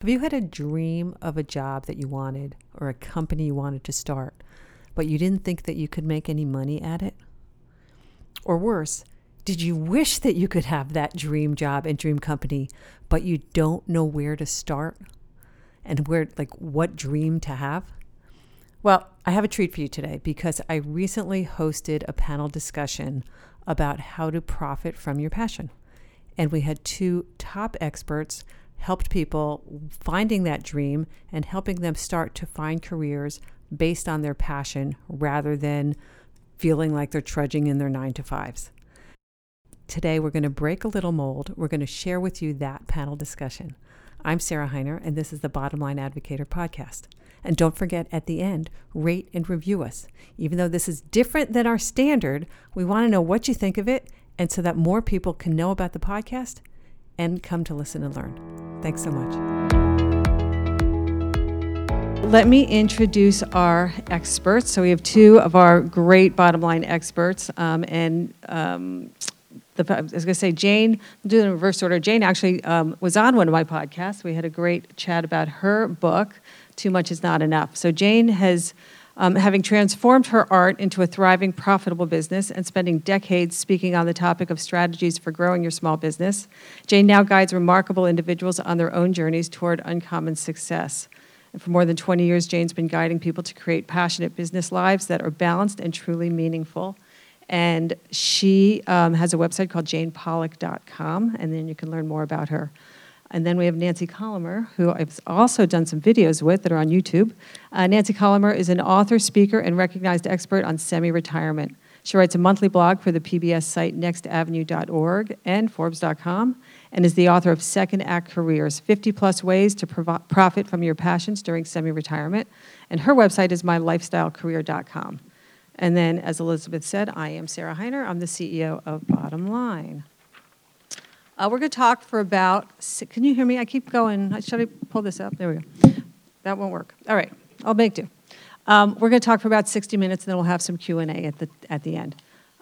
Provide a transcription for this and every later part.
Have you had a dream of a job that you wanted or a company you wanted to start, but you didn't think that you could make any money at it? Or worse, did you wish that you could have that dream job and dream company, but you don't know where to start and where, like, what dream to have? Well, I have a treat for you today because I recently hosted a panel discussion about how to profit from your passion. And we had two top experts helped people finding that dream and helping them start to find careers based on their passion rather than feeling like they're trudging in their nine to fives. Today, we're going to break a little mold. We're going to share with you that panel discussion. I'm Sarah Hiner, and this is the Bottom Line Advocator podcast. And don't forget at the end, rate and review us. Even though this is different than our standard, we want to know what you think of it, and so that more people can know about the podcast and come to listen and learn. Thanks so much. Let me introduce our experts. So we have two of our great bottom line experts, um, and um, the, I was going to say Jane. I'm doing it in reverse order. Jane actually um, was on one of my podcasts. We had a great chat about her book, "Too Much Is Not Enough." So Jane has um, having transformed her art into a thriving, profitable business and spending decades speaking on the topic of strategies for growing your small business, Jane now guides remarkable individuals on their own journeys toward uncommon success. And for more than 20 years, Jane's been guiding people to create passionate business lives that are balanced and truly meaningful. And she um, has a website called janepollak.com, and then you can learn more about her. And then we have Nancy Collamer, who I've also done some videos with that are on YouTube. Uh, Nancy Collamer is an author, speaker, and recognized expert on semi retirement. She writes a monthly blog for the PBS site nextavenue.org and Forbes.com, and is the author of Second Act Careers 50 plus ways to prov- profit from your passions during semi retirement. And her website is mylifestylecareer.com. And then, as Elizabeth said, I am Sarah Hiner. I'm the CEO of Bottom Line. Uh, we're going to talk for about, can you hear me? I keep going. Should I pull this up? There we go. That won't work. All right, I'll make do. Um, we're going to talk for about 60 minutes, and then we'll have some Q&A at the, at the end.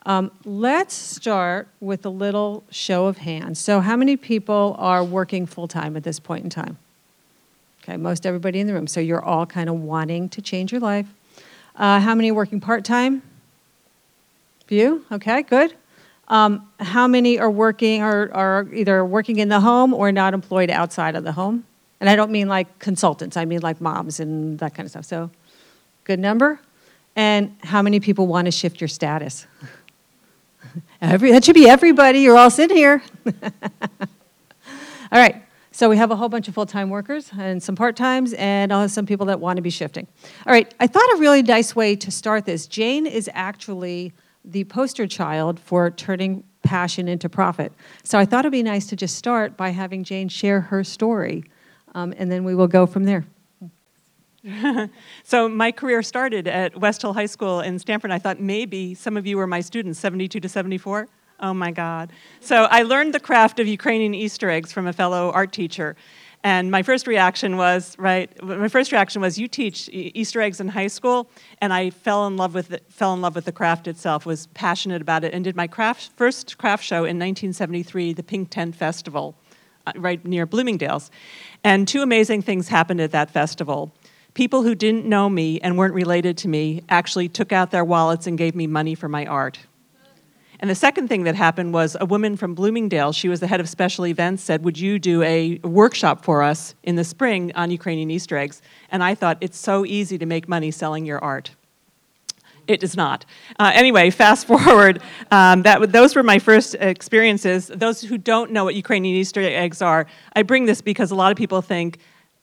Um, let's start with a little show of hands. So how many people are working full-time at this point in time? Okay, most everybody in the room. So you're all kind of wanting to change your life. Uh, how many are working part-time? Few? Okay, good. Um, how many are working or are either working in the home or not employed outside of the home? And I don't mean like consultants, I mean like moms and that kind of stuff. So, good number. And how many people want to shift your status? Every, that should be everybody. You're all sitting here. all right. So we have a whole bunch of full-time workers and some part-times, and I'll some people that want to be shifting. All right. I thought a really nice way to start this. Jane is actually the poster child for turning passion into profit. So I thought it'd be nice to just start by having Jane share her story, um, and then we will go from there. so my career started at West Hill High School in Stamford. I thought maybe some of you were my students, 72 to 74. Oh my God. So I learned the craft of Ukrainian Easter eggs from a fellow art teacher. And my first reaction was, right, my first reaction was, you teach Easter eggs in high school, and I fell in love with it, fell in love with the craft itself, was passionate about it, and did my craft, first craft show in 1973, the Pink Tent Festival, uh, right near Bloomingdale's. And two amazing things happened at that festival. People who didn't know me and weren't related to me actually took out their wallets and gave me money for my art. And the second thing that happened was a woman from Bloomingdale, she was the head of special events, said, Would you do a workshop for us in the spring on Ukrainian Easter eggs? And I thought, It's so easy to make money selling your art. It is not. Uh, anyway, fast forward. Um, that, those were my first experiences. Those who don't know what Ukrainian Easter eggs are, I bring this because a lot of people think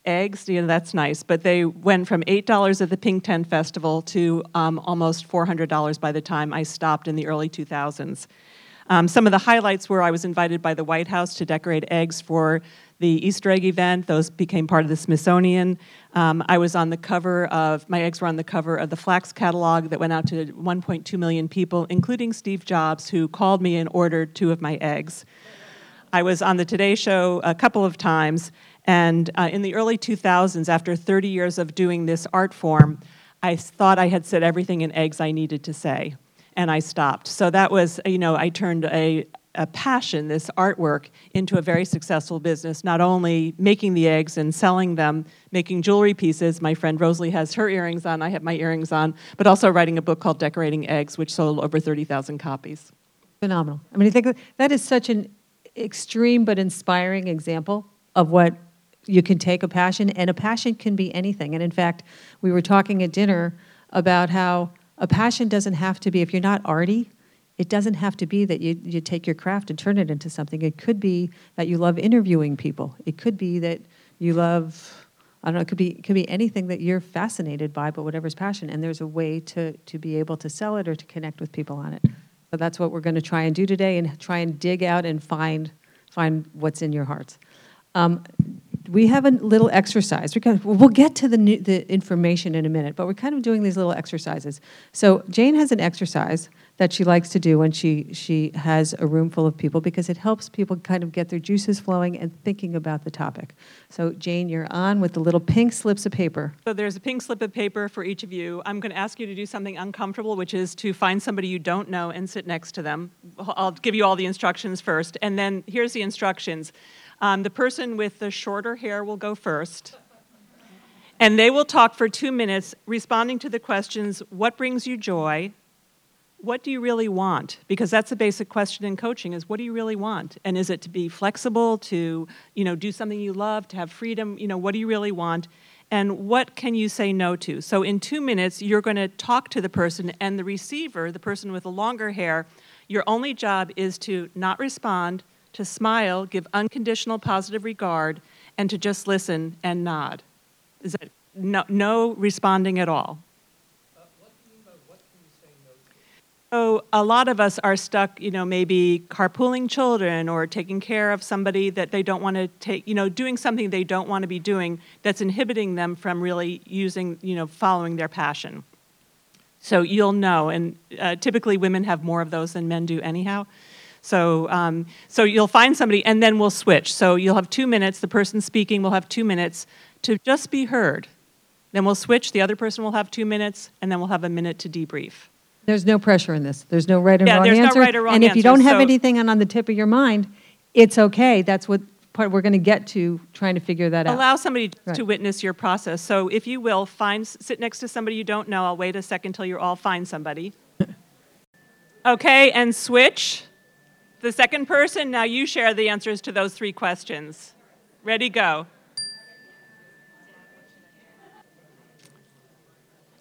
eggs, you know, that's nice, but they went from $8 at the Pink Tent Festival to um, almost $400 by the time I stopped in the early 2000s. Um, some of the highlights were I was invited by the White House to decorate eggs for the Easter egg event. Those became part of the Smithsonian. Um, I was on the cover of, my eggs were on the cover of the Flax catalog that went out to 1.2 million people, including Steve Jobs, who called me and ordered two of my eggs. I was on the Today Show a couple of times, and uh, in the early 2000s, after 30 years of doing this art form, I thought I had said everything in eggs I needed to say, and I stopped. So that was, you know, I turned a a passion, this artwork, into a very successful business, not only making the eggs and selling them, making jewelry pieces. My friend Rosalie has her earrings on, I have my earrings on, but also writing a book called Decorating Eggs, which sold over 30,000 copies. Phenomenal. I mean, I think that is such an extreme but inspiring example of what you can take a passion, and a passion can be anything. And in fact, we were talking at dinner about how a passion doesn't have to be, if you're not arty, it doesn't have to be that you, you take your craft and turn it into something. It could be that you love interviewing people. It could be that you love, I don't know, it could be, it could be anything that you're fascinated by, but whatever's passion. And there's a way to, to be able to sell it or to connect with people on it. So that's what we're going to try and do today and try and dig out and find, find what's in your hearts. Um, we have a little exercise. We kind of, we'll get to the, new, the information in a minute, but we're kind of doing these little exercises. So Jane has an exercise that she likes to do when she, she has a room full of people because it helps people kind of get their juices flowing and thinking about the topic. So Jane, you're on with the little pink slips of paper. So there's a pink slip of paper for each of you. I'm going to ask you to do something uncomfortable, which is to find somebody you don't know and sit next to them. I'll give you all the instructions first, and then here's the instructions. Um, the person with the shorter hair will go first. And they will talk for two minutes, responding to the questions What brings you joy? What do you really want? Because that's a basic question in coaching is what do you really want? And is it to be flexible, to you know, do something you love, to have freedom? You know, what do you really want? And what can you say no to? So in two minutes, you're going to talk to the person, and the receiver, the person with the longer hair, your only job is to not respond, to smile, give unconditional positive regard, and to just listen and nod. Is that no, no responding at all? So a lot of us are stuck, you know, maybe carpooling children or taking care of somebody that they don't want to take, you know, doing something they don't want to be doing that's inhibiting them from really using, you know, following their passion. So you'll know, and uh, typically women have more of those than men do anyhow. So, um, so you'll find somebody, and then we'll switch. So you'll have two minutes. The person speaking will have two minutes to just be heard. Then we'll switch. The other person will have two minutes, and then we'll have a minute to debrief. There's no pressure in this. There's no right or Yeah, wrong there's no right or wrong and if you don't answer, have so- anything on, on the tip of your mind, it's okay. That's what part we're going to get to trying to figure that out. Allow somebody Right. to witness your process. So if you will, find, sit next to somebody you don't know. I'll wait a second till you all find somebody. Okay, and switch. The second person, now you share the answers to those three questions. Ready, go.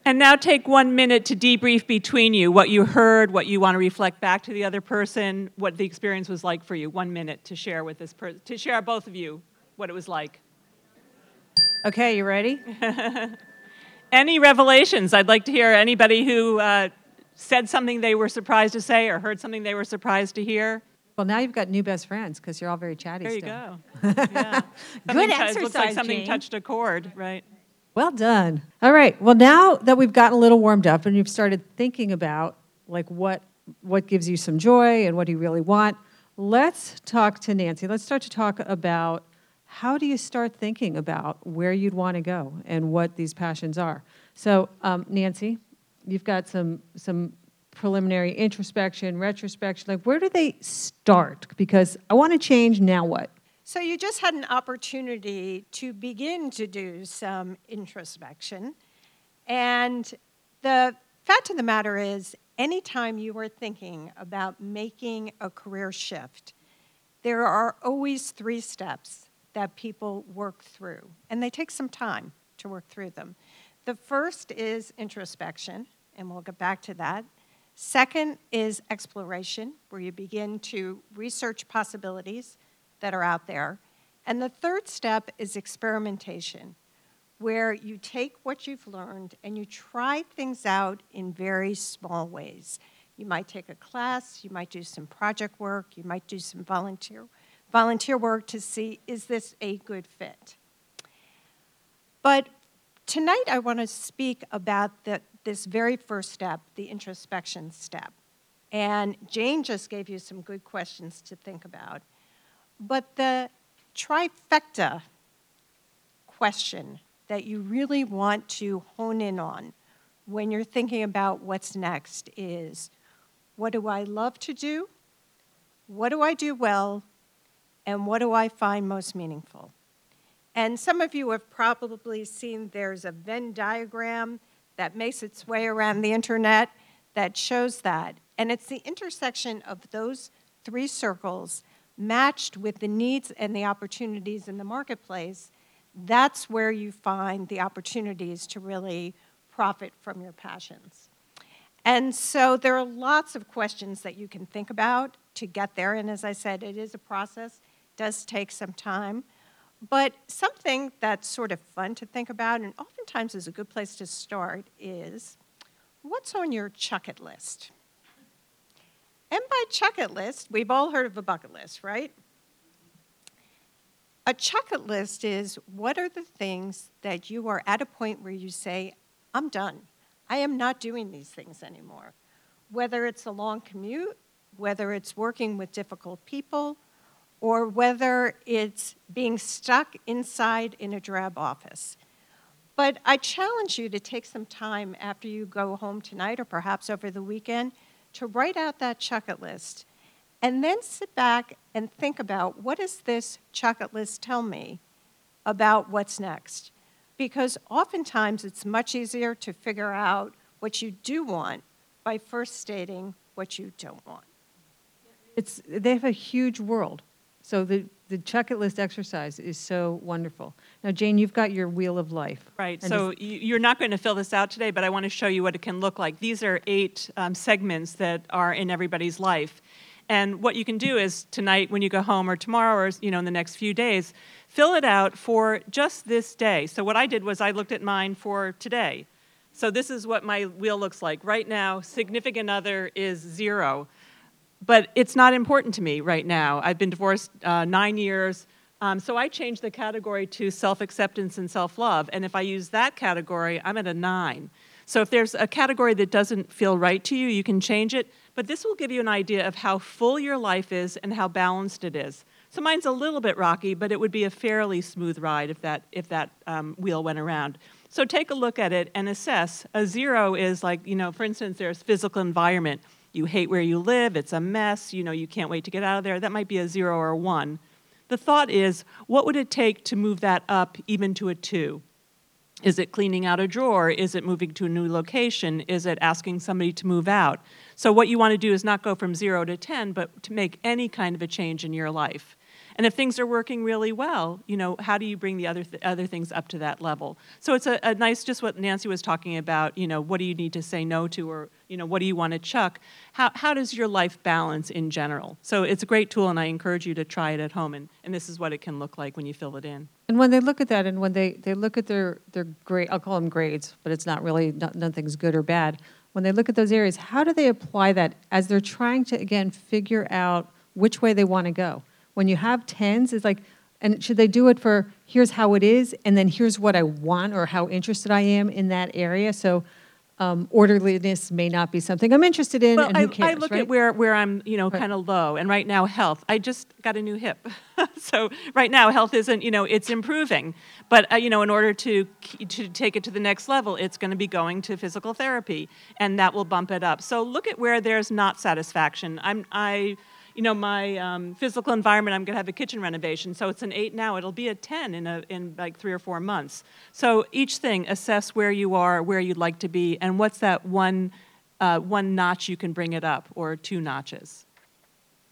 And now take one minute to debrief between you what you heard, what you want to reflect back to the other person, what the experience was like for you. One minute to share with this person, to share both of you what it was like. okay, you ready? Any revelations? I'd like to hear anybody who uh, said something they were surprised to say or heard something they were surprised to hear. Well, now you've got new best friends because you're all very chatty There you still. go. Yeah. Something tou- Looks like something Jane. touched a chord, right? Well done. All right. Well, now that we've gotten a little warmed up and you've started thinking about like what what gives you some joy and what do you really want, let's talk to Nancy. Let's start to talk about how do you start thinking about where you'd want to go and what these passions are. So, um, Nancy, you've got some some preliminary introspection, retrospection. Like, where do they start? Because I want to change. Now what? So you just had an opportunity to begin to do some introspection. And the fact of the matter is, anytime you are thinking about making a career shift, there are always three steps that people work through, and they take some time to work through them. The first is introspection, and we'll get back to that. Second is exploration, where you begin to research possibilities that are out there. And the third step is experimentation, where you take what you've learned and you try things out in very small ways. You might take a class, you might do some project work, you might do some volunteer, volunteer work to see is this a good fit. But tonight I want to speak about the, this very first step, the introspection step. And Jane just gave you some good questions to think about. But the trifecta question that you really want to hone in on when you're thinking about what's next is what do I love to do? what do I do well, and what do I find most meaningful? And some of you have probably seen there's a Venn diagram that makes its way around the internet that shows that. And it's the intersection of those three circles matched with the needs and the opportunities in the marketplace. That's where you find the opportunities to really profit from your passions. And so there are lots of questions that you can think about to get there. And as I said, it is a process, it does take some time. But something that's sort of fun to think about, and oftentimes is a good place to start, is what's on your chuck it list? And by chuck it list, we've all heard of a bucket list, right? A chuck it list is what are the things that you are at a point where you say, I'm done. I am not doing these things anymore. Whether it's a long commute, whether it's working with difficult people, or whether it's being stuck inside in a drab office. But I challenge you to take some time after you go home tonight or perhaps over the weekend to write out that chucket list and then sit back and think about what does this chucket list tell me about what's next? Because oftentimes it's much easier to figure out what you do want by first stating what you don't want. It's, they have a huge world. So the, the chuck it list exercise is so wonderful. Now, Jane, you've got your wheel of life. Right. And So you're not going to fill this out today, but I want to show you what it can look like. These are eight um, segments that are in everybody's life. And what you can do is tonight, when you go home, or tomorrow, or you know, in the next few days, fill it out for just this day. So what I did was I looked at mine for today. So this is what my wheel looks like right now. Significant other is zero but it's not important to me right now. I've been divorced uh, nine years, um, so I changed the category to self acceptance and self love. And if I use that category, I'm at a nine. So if there's a category that doesn't feel right to you, you can change it. But this will give you an idea of how full your life is and how balanced it is. So mine's a little bit rocky, but it would be a fairly smooth ride if that if that um, wheel went around. So take a look at it and assess. A zero is like you know, for instance, there's physical environment you hate where you live, it's a mess, you know, you can't wait to get out of there, that might be a zero or a one. The thought is, what would it take to move that up even to a two? Is it cleaning out a drawer? Is it moving to a new location? Is it asking somebody to move out? So, what you want to do is not go from zero to 10, but to make any kind of a change in your life. And if things are working really well, you know, how do you bring the other, th- other things up to that level? So it's a, a nice, just what Nancy was talking about, you know, what do you need to say no to or, you know, what do you want to chuck? How, how does your life balance in general? So it's a great tool and I encourage you to try it at home and, and this is what it can look like when you fill it in. And when they look at that and when they, they look at their, their grade, I'll call them grades, but it's not really, not, nothing's good or bad. When they look at those areas, how do they apply that as they're trying to, again, figure out which way they want to go? When you have tens, it's like, and should they do it for here's how it is, and then here's what I want or how interested I am in that area? So um, orderliness may not be something I'm interested in, Well, and I, cares, I look right? at where, where I'm, you know, Right. kind of low, and right now, health. I just got a new hip, so right now, health isn't, you know, it's improving. But uh, you know, in order to to take it to the next level, it's going to be going to physical therapy, and that will bump it up. So look at where there's not satisfaction. I'm I. You know, my um, physical environment, I'm going to have a kitchen renovation. So it's an eight now. It'll be a 10 in, a, in like three or four months. So each thing, assess where you are, where you'd like to be, and what's that one uh, one notch you can bring it up or two notches.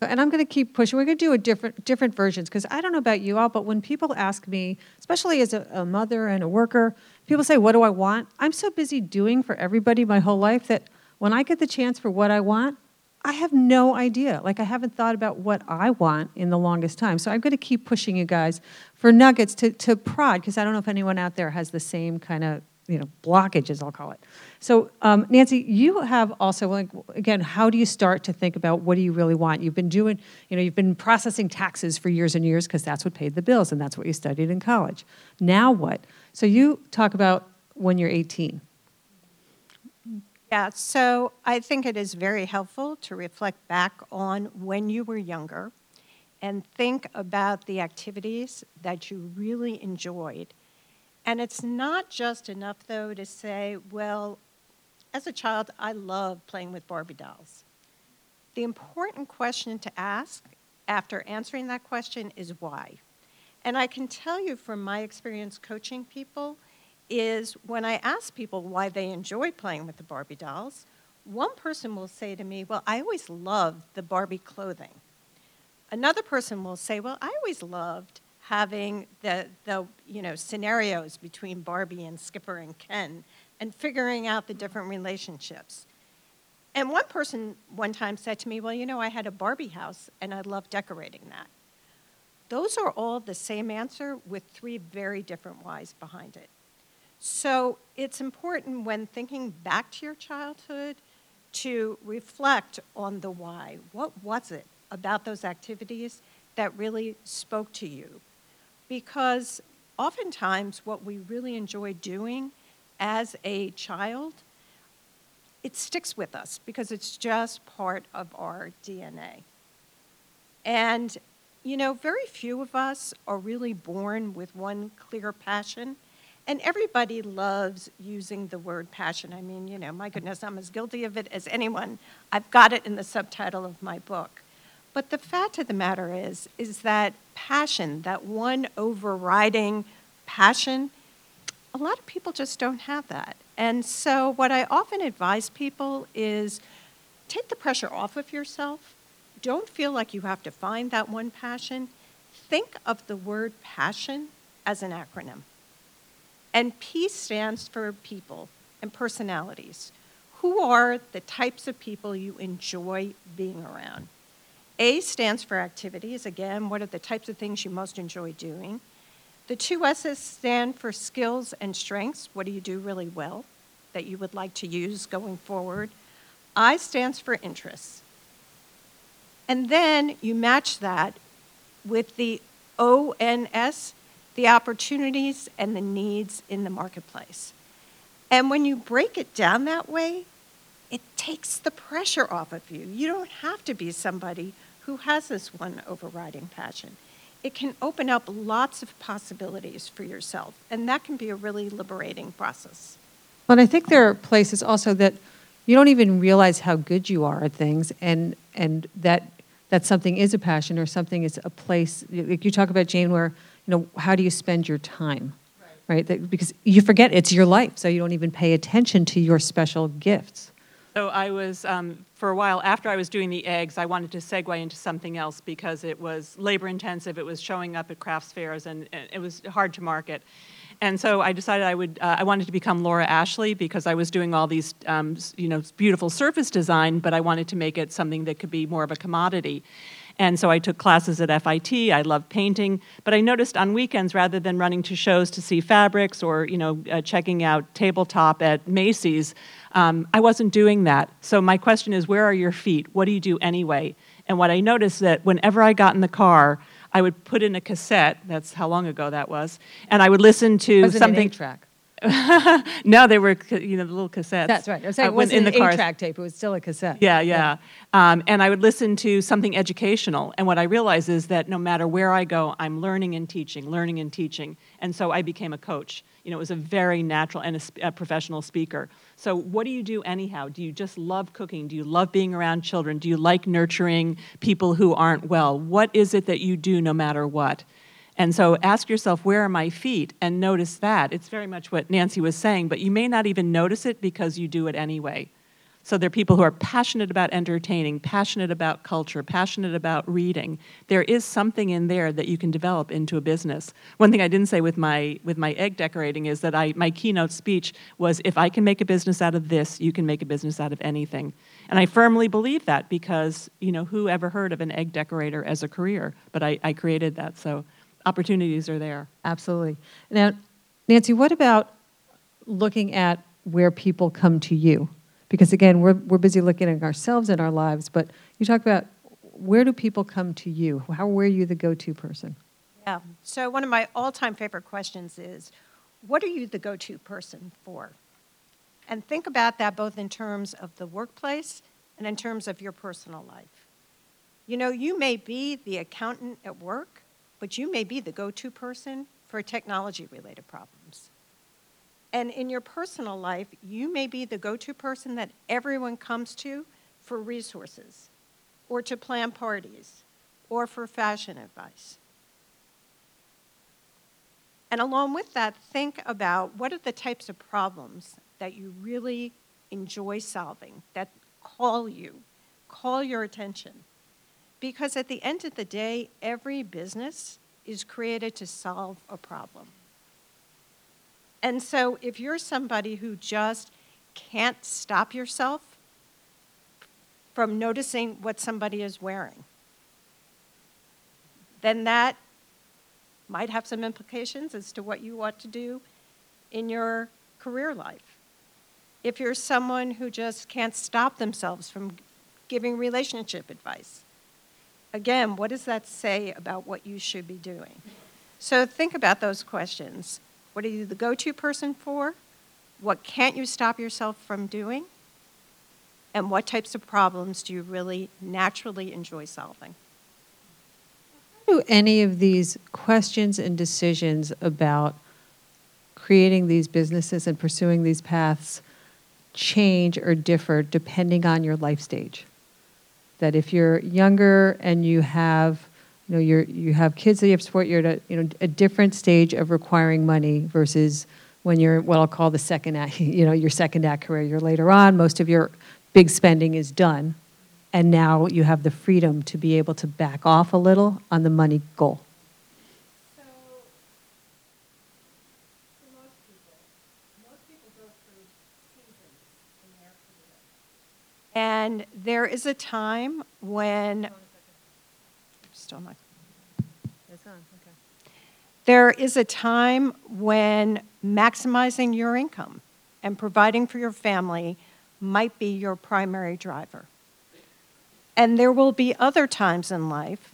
And I'm going to keep pushing. We're going to do a different different versions because I don't know about you all, but when people ask me, especially as a, a mother and a worker, people say, "What do I want?" I'm so busy doing for everybody my whole life that when I get the chance for what I want, I have no idea. Like I haven't thought about what I want in the longest time. So I'm going to keep pushing you guys for nuggets to to prod because I don't know if anyone out there has the same kind of you know blockages I'll call it. So um, Nancy, you have also like again, how do you start to think about what do you really want? You've been doing you know you've been processing taxes for years and years because that's what paid the bills and that's what you studied in college. Now what? So you talk about when you're 18. Yeah, so I think it is very helpful to reflect back on when you were younger and think about the activities that you really enjoyed. And it's not just enough, though, to say, well, as a child, I loved playing with Barbie dolls. The important question to ask after answering that question is why. And I can tell you from my experience coaching people is when I ask people why they enjoy playing with the Barbie dolls, one person will say to me, Well, I always loved the Barbie clothing. Another person will say, Well, I always loved having the, the you know, scenarios between Barbie and Skipper and Ken and figuring out the different relationships. And one person one time said to me, Well, you know, I had a Barbie house and I loved decorating that. Those are all the same answer with three very different whys behind it. So it's important when thinking back to your childhood to reflect on the why. What was it about those activities that really spoke to you? Because oftentimes, what we really enjoy doing as a child, it sticks with us because it's just part of our DNA. And, you know, very few of us are really born with one clear passion. And everybody loves using the word passion. I mean, you know, my goodness, I'm as guilty of it as anyone. I've got it in the subtitle of my book. But the fact of the matter is, is that passion, that one overriding passion, a lot of people just don't have that. And so, what I often advise people is take the pressure off of yourself. Don't feel like you have to find that one passion. Think of the word passion as an acronym. And P stands for people and personalities. Who are the types of people you enjoy being around? A stands for activities. Again, what are the types of things you most enjoy doing? The two S's stand for skills and strengths. What do you do really well that you would like to use going forward? I stands for interests. And then you match that with the ONS, the opportunities and the needs in the marketplace. And when you break it down that way, it takes the pressure off of you. You don't have to be somebody who has this one overriding passion. It can open up lots of possibilities for yourself, and that can be a really liberating process. Well, I think there are places also that you don't even realize how good you are at things, and and that that something is a passion or something is a place. Like you talk about Jane, where you know how do you spend your time, right? right? That, because you forget it's your life, so you don't even pay attention to your special gifts. So I was, um, for a while after I was doing the eggs, I wanted to segue into something else because it was labor intensive, it was showing up at crafts fairs, and, and it was hard to market. And so I decided I would, uh, I wanted to become Laura Ashley because I was doing all these, um, you know, beautiful surface design, but I wanted to make it something that could be more of a commodity. And so I took classes at FIT. I loved painting, but I noticed on weekends, rather than running to shows to see fabrics or you know uh, checking out tabletop at Macy's, um, I wasn't doing that. So my question is, where are your feet? What do you do anyway? And what I noticed that whenever I got in the car, I would put in a cassette. That's how long ago that was, and I would listen to something. track? no, they were you know the little cassettes. That's right. I was saying uh, it wasn't in the cars. eight-track tape; it was still a cassette. Yeah, yeah. Um, and I would listen to something educational. And what I realized is that no matter where I go, I'm learning and teaching, learning and teaching. And so I became a coach. You know, it was a very natural and a, a professional speaker. So what do you do anyhow? Do you just love cooking? Do you love being around children? Do you like nurturing people who aren't well? What is it that you do no matter what? And so ask yourself, where are my feet? And notice that. It's very much what Nancy was saying, but you may not even notice it because you do it anyway. So there are people who are passionate about entertaining, passionate about culture, passionate about reading. There is something in there that you can develop into a business. One thing I didn't say with my with my egg decorating is that I my keynote speech was if I can make a business out of this, you can make a business out of anything. And I firmly believe that because, you know, who ever heard of an egg decorator as a career? But I, I created that. So opportunities are there. Absolutely. Now, Nancy, what about looking at where people come to you? Because again, we're, we're busy looking at ourselves and our lives, but you talk about where do people come to you? How were you the go to person? Yeah. So one of my all-time favorite questions is, what are you the go-to person for? And think about that both in terms of the workplace and in terms of your personal life. You know, you may be the accountant at work, but you may be the go-to person for technology-related problems. And in your personal life, you may be the go to person that everyone comes to for resources. or to plan parties, or for fashion advice. And along with that, think about what are the types of problems that you really enjoy solving, that call you, call your attention. Because at the end of the day, every business is created to solve a problem. And so if you're somebody who just can't stop yourself from noticing what somebody is wearing, then that might have some implications as to what you ought to do in your career life. If you're someone who just can't stop themselves from giving relationship advice, again, what does that say about what you should be doing? So think about those questions. What are you the go to person for? What can't you stop yourself from doing? And what types of problems do you really naturally enjoy solving? do any of these questions and decisions about creating these businesses and pursuing these paths change or differ depending on your life stage? That if you're younger and you have, you know, you're, you have kids that you have to support, you're at a, you know, a different stage of requiring money versus when you're what I'll call the second act, you know, your second act career. You're later on, most of your big spending is done and now you have the freedom to be able to back off a little on the money goal. So, for most people, most people go through seasons in their career. And there is a time when. Still not. There is a time when maximizing your income and providing for your family might be your primary driver. And there will be other times in life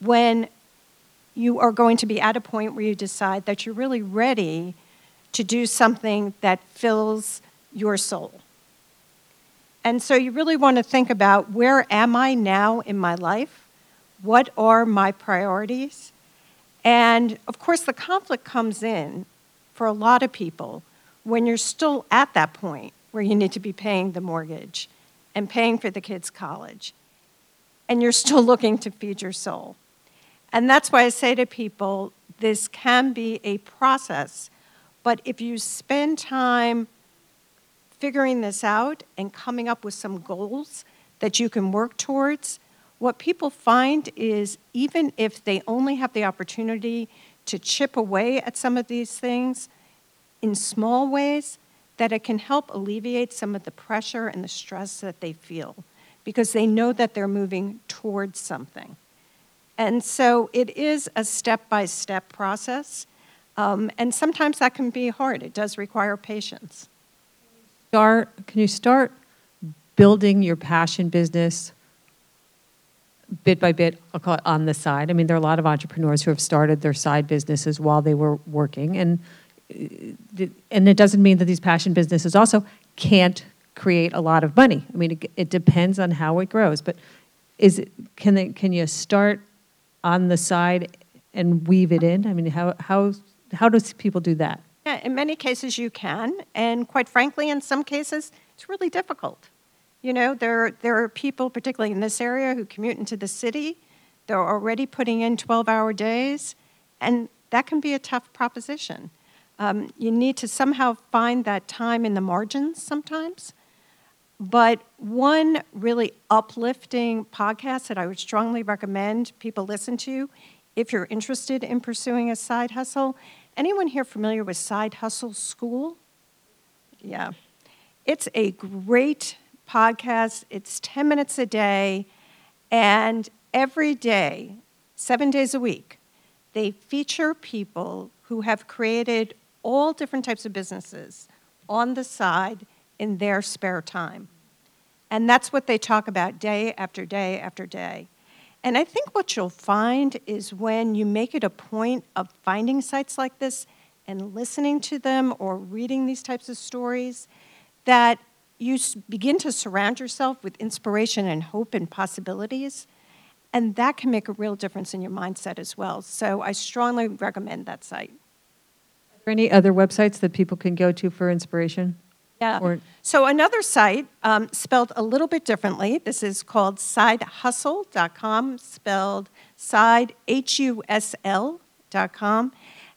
when you are going to be at a point where you decide that you're really ready to do something that fills your soul. And so you really want to think about where am I now in my life? What are my priorities? And of course, the conflict comes in for a lot of people when you're still at that point where you need to be paying the mortgage and paying for the kids' college, and you're still looking to feed your soul. And that's why I say to people this can be a process, but if you spend time figuring this out and coming up with some goals that you can work towards, what people find is even if they only have the opportunity to chip away at some of these things in small ways, that it can help alleviate some of the pressure and the stress that they feel because they know that they're moving towards something. And so it is a step by step process. Um, and sometimes that can be hard. It does require patience. Start, can you start building your passion business bit by bit, I'll call it on the side? I mean, there are a lot of entrepreneurs who have started their side businesses while they were working. And uh, and it doesn't mean that these passion businesses also can't create a lot of money. I mean, it, it depends on how it grows. But is it, can they can you start on the side and weave it in? I mean, how how how does people do that? Yeah, in many cases you can, and quite frankly, in some cases it's really difficult. You know, there there are people, particularly in this area, who commute into the city. They're already putting in 12-hour days, and that can be a tough proposition. Um, you need to somehow find that time in the margins sometimes. But one really uplifting podcast that I would strongly recommend people listen to if you're interested in pursuing a side hustle. Anyone here familiar with Side Hustle School? Yeah. It's a great podcast. It's 10 minutes a day, and every day, seven days a week, they feature people who have created all different types of businesses on the side in their spare time. And that's what they talk about day after day after day. And I think what you'll find is when you make it a point of finding sites like this and listening to them or reading these types of stories, that you begin to surround yourself with inspiration and hope and possibilities. And that can make a real difference in your mindset as well. So I strongly recommend that site Are there any other websites that people can go to for inspiration? Yeah. Or- so another site um, spelled a little bit differently. This is called sidehusl.com, spelled side H U S L.com.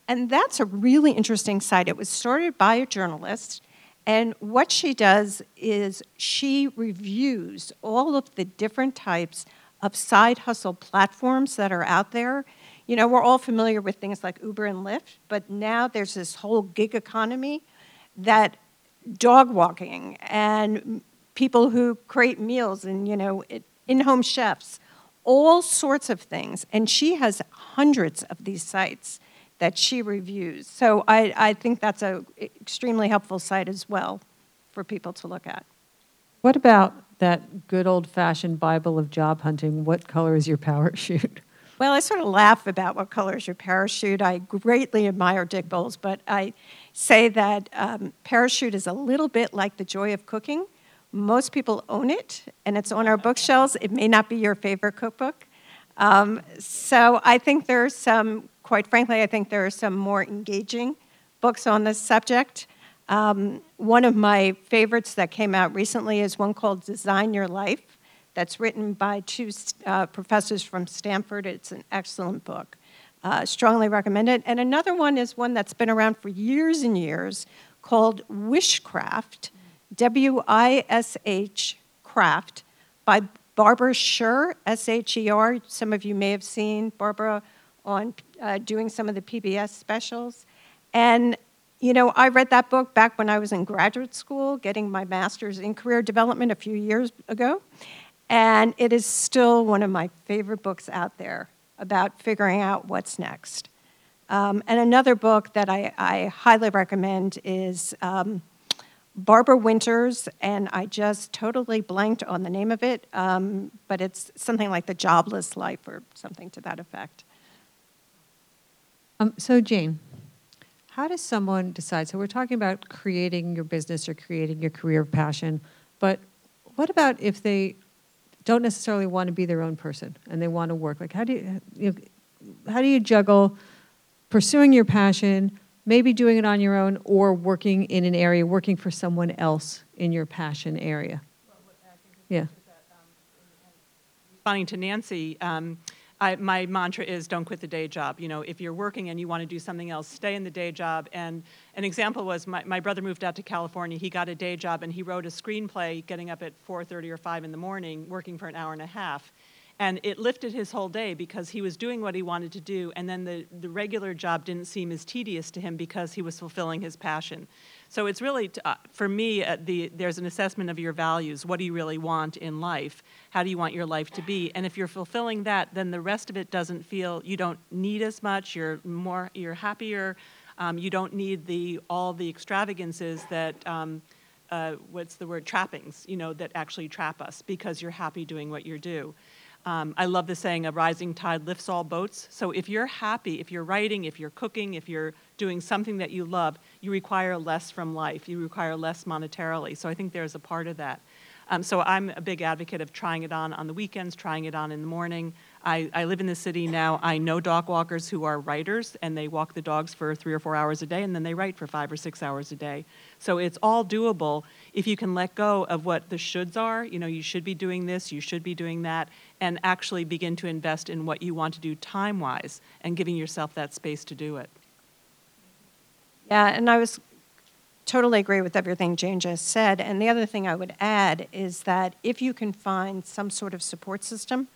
And that's a really interesting site. It was started by a journalist. And what she does is she reviews all of the different types of side hustle platforms that are out there. You know, we're all familiar with things like Uber and Lyft, but now there's this whole gig economy that dog walking and people who create meals and, you know, in home chefs, all sorts of things. And she has hundreds of these sites that she reviews. So I, I think that's an extremely helpful site as well for people to look at. What about that good old fashioned Bible of job hunting? What color is your parachute? Well, I sort of laugh about what color is your parachute. I greatly admire Dick Bolles, but I say that um, parachute is a little bit like the joy of cooking. Most people own it, and it's on our bookshelves. It may not be your favorite cookbook. Um, so I think there are some, quite frankly, I think there are some more engaging books on this subject. Um, one of my favorites that came out recently is one called Design Your Life that's written by two uh, professors from Stanford. It's an excellent book. Uh, strongly recommend it. And another one is one that's been around for years and years called Wishcraft, W I S H Craft, by Barbara Sher, S H E R. Some of you may have seen Barbara on uh, doing some of the PBS specials. And you know, I read that book back when I was in graduate school, getting my master's in career development a few years ago. And it is still one of my favorite books out there about figuring out what's next. Um, and another book that I, I highly recommend is um, Barbara Winters, and I just totally blanked on the name of it, um, but it's something like The Jobless Life or something to that effect. Um, so, Jane, how does someone decide? So, we're talking about creating your business or creating your career of passion, but what about if they don't necessarily want to be their own person and they want to work. Like, how do you, you know, how do you juggle pursuing your passion, maybe doing it on your own, or working in an area, working for someone else in your passion area? Yeah. Responding to Nancy, um, I, my mantra is don't quit the day job. You know, if you're working and you want to do something else, stay in the day job. And an example was my, my brother moved out to California. He got a day job and he wrote a screenplay getting up at 4.30 or 5 in the morning, working for an hour and a half. And it lifted his whole day because he was doing what he wanted to do, and then the, the regular job didn't seem as tedious to him because he was fulfilling his passion. So it's really, uh, for me, uh, the, there's an assessment of your values. What do you really want in life? How do you want your life to be? And if you're fulfilling that, then the rest of it doesn't feel, you don't need as much, you're more, you're happier, um, you don't need the, all the extravagances that, um, uh, what's the word, trappings, you know, that actually trap us because you're happy doing what you do. Um, I love the saying, a rising tide lifts all boats. So if you're happy, if you're writing, if you're cooking, if you're doing something that you love, you require less from life. You require less monetarily. So I think there's a part of that. Um, so I'm a big advocate of trying it on on the weekends, trying it on in the morning. I, I live in the city now. I know dog walkers who are writers, and they walk the dogs for three or four hours a day, and then they write for five or six hours a day. So it's all doable if you can let go of what the shoulds are. You know, you should be doing this, you should be doing that, and actually begin to invest in what you want to do time wise and giving yourself that space to do it. Yeah, and I was totally agree with everything Jane just said. And the other thing I would add is that if you can find some sort of support system,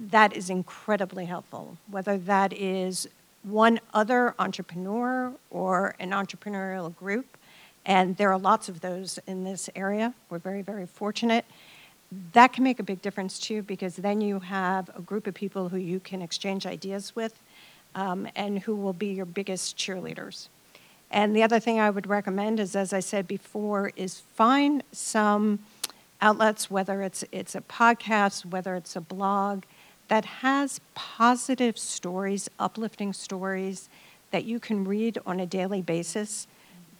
that is incredibly helpful, whether that is one other entrepreneur or an entrepreneurial group. And there are lots of those in this area. We're very, very fortunate. That can make a big difference too, because then you have a group of people who you can exchange ideas with um, and who will be your biggest cheerleaders. And the other thing I would recommend is, as I said before, is find some outlets, whether it's, it's a podcast, whether it's a blog, that has positive stories, uplifting stories that you can read on a daily basis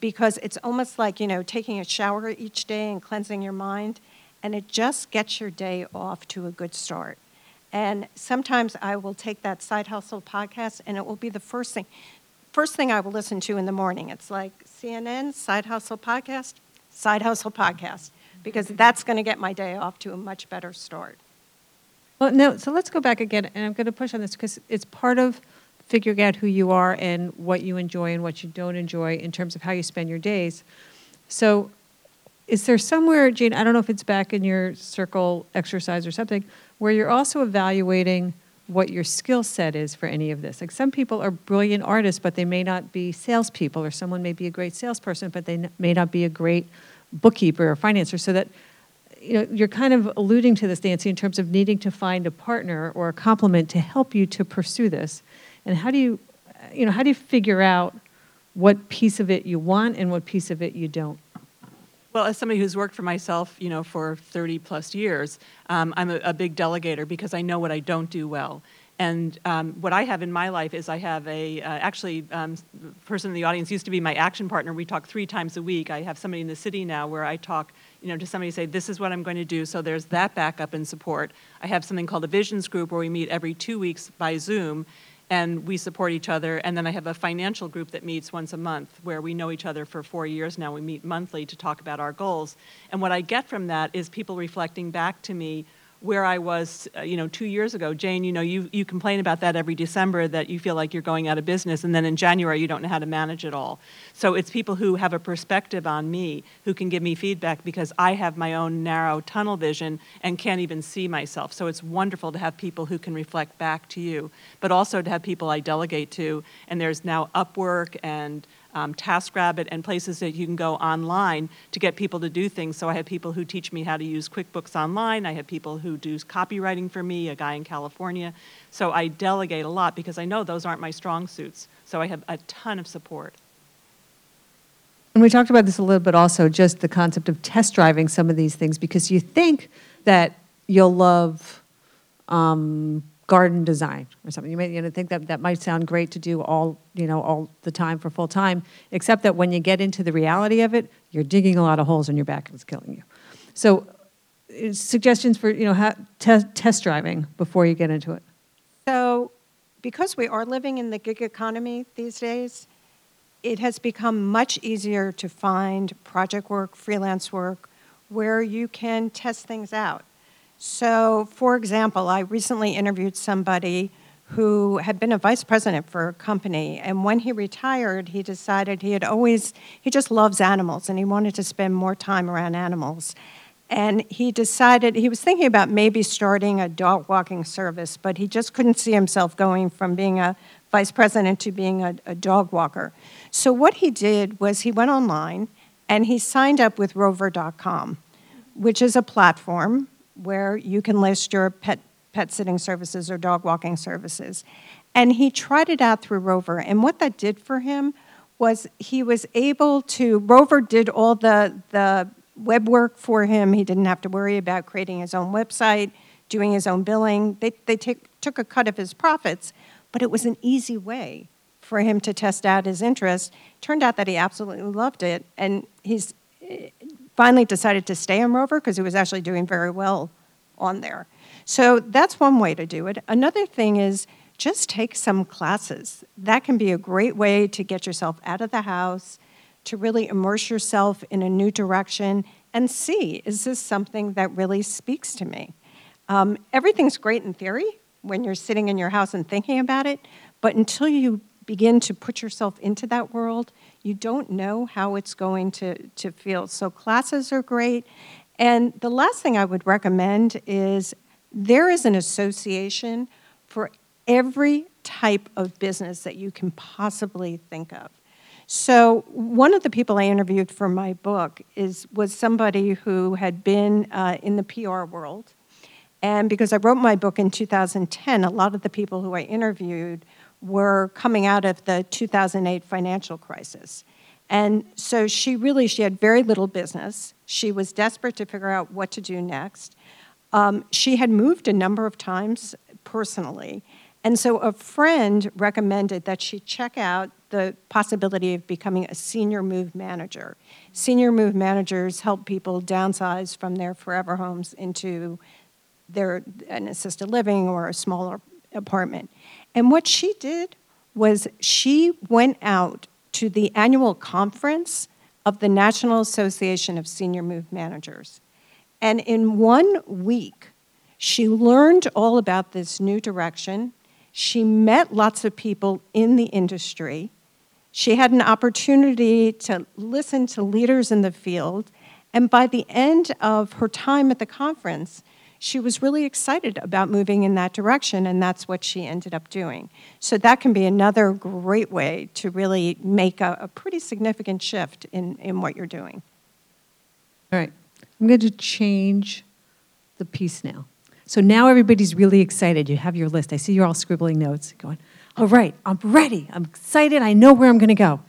because it's almost like, you know, taking a shower each day and cleansing your mind, and it just gets your day off to a good start. And sometimes I will take that side hustle podcast and it will be the first thing first thing I will listen to in the morning. It's like CNN, Side Hustle Podcast, Side Hustle Podcast, because that's going to get my day off to a much better start. Well, no, so let's go back again, and I'm going to push on this because it's part of figuring out who you are and what you enjoy and what you don't enjoy in terms of how you spend your days. So, is there somewhere, Jane, I don't know if it's back in your circle exercise or something, where you're also evaluating what your skill set is for any of this? Like some people are brilliant artists, but they may not be salespeople, or someone may be a great salesperson, but they may not be a great bookkeeper or financer. So that you know, you're kind of alluding to this, Nancy, in terms of needing to find a partner or a complement to help you to pursue this. And how do you, you know, how do you figure out what piece of it you want and what piece of it you don't? Well, as somebody who's worked for myself, you know, for 30 plus years, um, I'm a, a, big delegator because I know what I don't do well. And um, what I have in my life is I have a, uh, actually, um, person in the audience used to be my action partner. We talk three times a week. I have somebody in the city now where I talk, you know, to somebody say, this is what I'm going to do. So there's that backup and support. I have something called a visions group where we meet every two weeks by Zoom and we support each other. And then I have a financial group that meets once a month where we know each other for four years now. We meet monthly to talk about our goals. And what I get from that is people reflecting back to me where I was, uh, you know, two years ago. Jane, you know, you, you complain about that every December that you feel like you're going out of business, and then in January you don't know how to manage it all. So it's people who have a perspective on me who can give me feedback because I have my own narrow tunnel vision and can't even see myself. So it's wonderful to have people who can reflect back to you, but also to have people I delegate to. And there's now Upwork and um, TaskRabbit, and places that you can go online to get people to do things. So I have people who teach me how to use QuickBooks online. I have people who do copywriting for me, a guy in California. So I delegate a lot because I know those aren't my strong suits. So I have a ton of support. And we talked about this a little bit also, just the concept of test driving some of these things because you think that you'll love um, garden design or something. You may you know, think that that might sound great to do all, you know, all the time for full time, except that when you get into the reality of it, you're digging a lot of holes in your back and it's killing you. So uh, suggestions for, you know, how, te- test driving before you get into it. So because we are living in the gig economy these days, it has become much easier to find project work, freelance work, where you can test things out. So, for example, I recently interviewed somebody who had been a vice president for a company, and when he retired, he decided he had always, he just loves animals and he wanted to spend more time around animals. And he decided, he was thinking about maybe starting a dog walking service, but he just couldn't see himself going from being a vice president to being a, a dog walker. So, what he did was he went online and he signed up with rover.com, which is a platform where you can list your pet, pet sitting services or dog walking services. And he tried it out through Rover. And what that did for him was he was able to, Rover did all the, the web work for him. He didn't have to worry about creating his own website, doing his own billing. They, they take, took a cut of his profits, but it was an easy way for him to test out his interest. Turned out that he absolutely loved it, and he's finally decided to stay on Rover because he was actually doing very well on there. So that's one way to do it. Another thing is just take some classes. That can be a great way to get yourself out of the house, to really immerse yourself in a new direction and see is this something that really speaks to me? Um, everything's great in theory when you're sitting in your house and thinking about it, but until you begin to put yourself into that world, you don't know how it's going to, to feel. So, classes are great. And the last thing I would recommend is there is an association for every type of business that you can possibly think of. So one of the people I interviewed for my book is was somebody who had been uh, in the PR world, and because I wrote my book in 2010, a lot of the people who I interviewed were coming out of the 2008 financial crisis. And so she really she had very little business. She was desperate to figure out what to do next. Um, she had moved a number of times personally. And so a friend recommended that she check out the possibility of becoming a senior move manager. Senior move managers help people downsize from their forever homes into their an assisted living or a smaller apartment. And what she did was she went out to the annual conference of the National Association of Senior Move Managers. And in one week, she learned all about this new direction. She met lots of people in the industry. She had an opportunity to listen to leaders in the field. And by the end of her time at the conference, she was really excited about moving in that direction, and that's what she ended up doing. So that can be another great way to really make a, a pretty significant shift in, in what you're doing. All right. I'm going to change the piece now. So now everybody's really excited. You have your list. I see you're all scribbling notes, going, all right, I'm ready. I'm excited. I know where I'm going to go.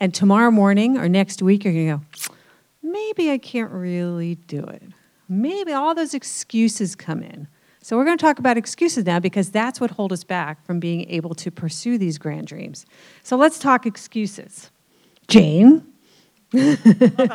And tomorrow morning or next week, you're going to go, maybe I can't really do it maybe all those excuses come in. So we're going to talk about excuses now because that's what hold us back from being able to pursue these grand dreams. So let's talk excuses. Jane? On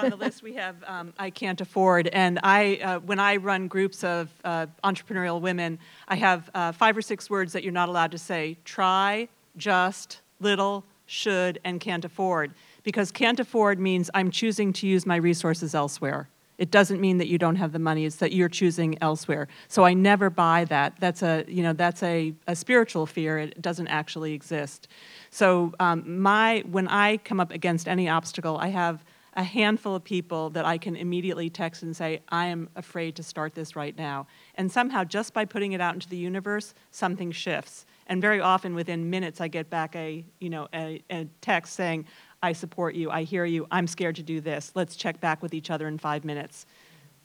the list we have um, I can't afford, and I uh, when I run groups of uh, entrepreneurial women, I have uh, five or six words that you're not allowed to say: try, just, little, should, and can't afford. Because can't afford means I'm choosing to use my resources elsewhere. It doesn't mean that you don't have the money, it's that you're choosing elsewhere. So I never buy that. That's a, you know, that's a, a spiritual fear. It doesn't actually exist. So um, my, when I come up against any obstacle, I have a handful of people that I can immediately text and say, I am afraid to start this right now. And somehow, just by putting it out into the universe, something shifts. And very often, within minutes, I get back a, you know, a, a text saying, I support you, I hear you, I'm scared to do this. Let's check back with each other in five minutes.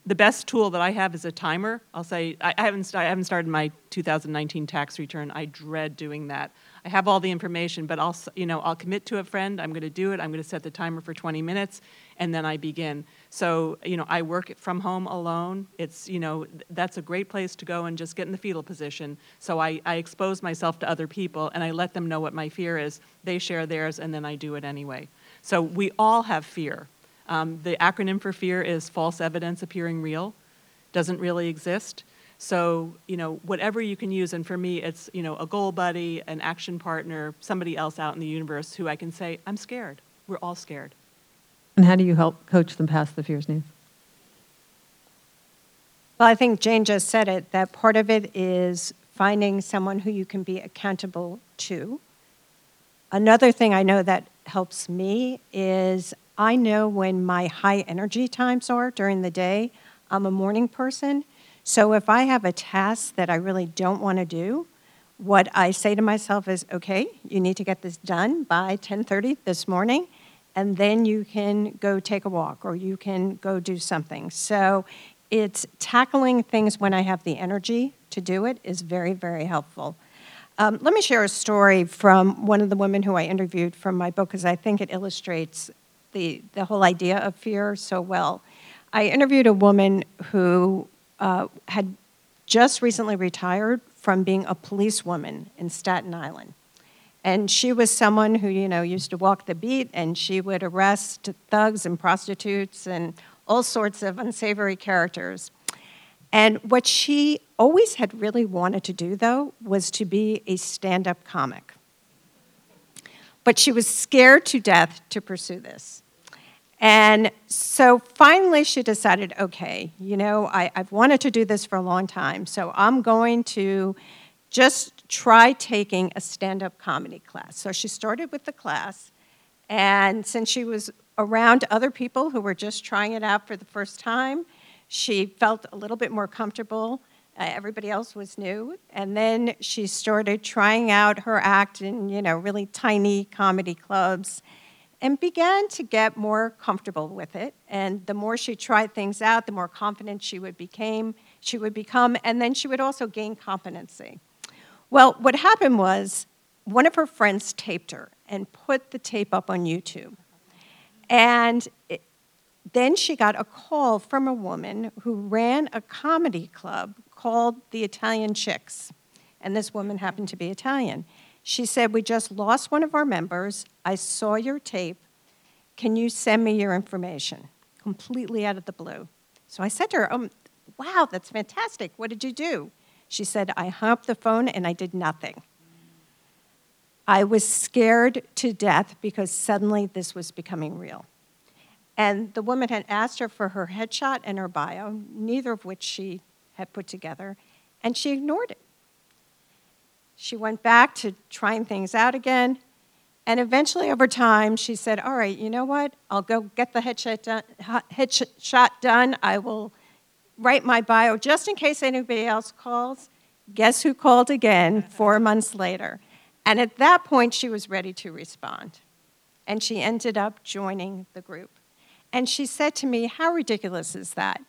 The best tool that I have is a timer. I'll say, I haven't, I haven't started my 2019 tax return. I dread doing that. I have all the information, but I'll, you know, I'll commit to a friend. I'm going to do it. I'm going to set the timer for 20 minutes, and then I begin. So, you know, I work from home alone. It's, you know, that's a great place to go and just get in the fetal position. So I, I expose myself to other people, and I let them know what my fear is. They share theirs, and then I do it anyway. So we all have fear. Um, the acronym for fear is false evidence appearing real. Doesn't really exist. So, you know, whatever you can use, and for me, it's, you know, a goal buddy, an action partner, somebody else out in the universe who I can say, I'm scared. We're all scared. And how do you help coach them past the fears, Neve? Well, I think Jane just said it that part of it is finding someone who you can be accountable to. Another thing I know that helps me is I know when my high energy times are during the day. I'm a morning person. So if I have a task that I really don't want to do, what I say to myself is, okay, you need to get this done by 10:30 this morning, and then you can go take a walk or you can go do something. So it's tackling things when I have the energy to do it is very, very helpful. Um, let me share a story from one of the women who I interviewed from my book because I think it illustrates the, the whole idea of fear so well. I interviewed a woman who uh, had just recently retired from being a policewoman in Staten Island. And she was someone who, you know, used to walk the beat and she would arrest thugs and prostitutes and all sorts of unsavory characters. And what she always had really wanted to do, though, was to be a stand up comic. But she was scared to death to pursue this. And so finally, she decided okay, you know, I, have wanted to do this for a long time, so I'm going to just try taking a stand up comedy class. So she started with the class, and since she was around other people who were just trying it out for the first time, she felt a little bit more comfortable. Uh, everybody else was new. And then she started trying out her act in, you know, really tiny comedy clubs and began to get more comfortable with it. And the more she tried things out, the more confident she would became, she would become, and then she would also gain competency. Well, what happened was one of her friends taped her and put the tape up on YouTube. And it, then she got a call from a woman who ran a comedy club called the Italian Chicks. And this woman happened to be Italian. She said, We just lost one of our members. I saw your tape. Can you send me your information? Completely out of the blue. So I said to her, um, Wow, that's fantastic. What did you do? She said, I hung up the phone and I did nothing. I was scared to death because suddenly this was becoming real. And the woman had asked her for her headshot and her bio, neither of which she had put together, and she ignored it. She went back to trying things out again, and eventually, over time, she said, All right, you know what? I'll go get the headshot done. Headshot done. I will write my bio just in case anybody else calls. Guess who called again four months later? And at that point, she was ready to respond. And she ended up joining the group. And she said to me, How ridiculous is that?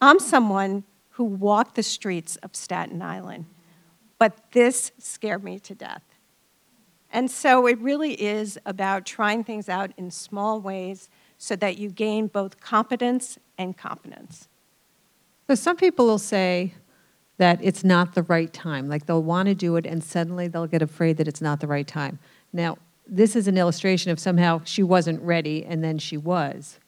I'm someone who walked the streets of Staten Island, but this scared me to death. And so it really is about trying things out in small ways so that you gain both competence and confidence. So some people will say that it's not the right time. Like they'll want to do it and suddenly they'll get afraid that it's not the right time. Now, this is an illustration of somehow she wasn't ready and then she was.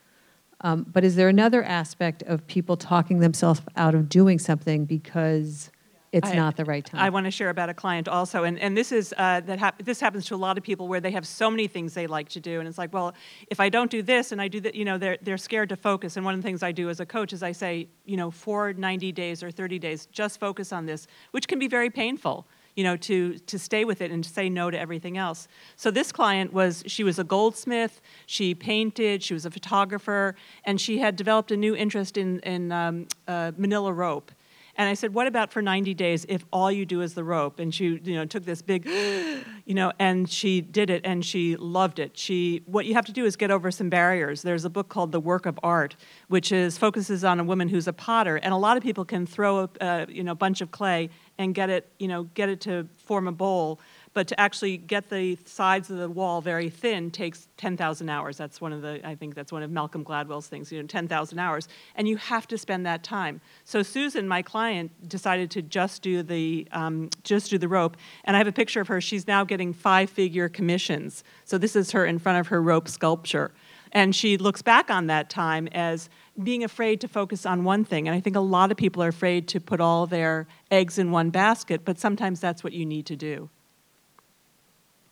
Um, but is there another aspect of people talking themselves out of doing something because it's I- not the right time? I want to share about a client also, and, and this is uh, that hap- this happens to a lot of people where they have so many things they like to do, and it's like, well, if I don't do this and I do that, you know, they're they're scared to focus. And one of the things I do as a coach is I say, you know, for 90 days or 30 days, just focus on this, which can be very painful. You know, to to stay with it and to say no to everything else. So this client was she was a goldsmith, she painted, she was a photographer, and she had developed a new interest in in um, uh, Manila rope. And I said, "What about for 90 days if all you do is the rope?" And she, you know, took this big, you know, and she did it, and she loved it. She, what you have to do is get over some barriers. There's a book called The Work of Art, which is focuses on a woman who's a potter, and a lot of people can throw a, uh, you know, a bunch of clay and get it, you know, get it to form a bowl. But to actually get the sides of the wall very thin takes 10,000 hours. That's one of the, I think that's one of Malcolm Gladwell's things, you know, 10,000 hours. And you have to spend that time. So Susan, my client, decided to just do the, um, just do the rope. And I have a picture of her. She's now getting five-figure commissions. So this is her in front of her rope sculpture. And she looks back on that time as being afraid to focus on one thing. And I think a lot of people are afraid to put all their eggs in one basket, but sometimes that's what you need to do.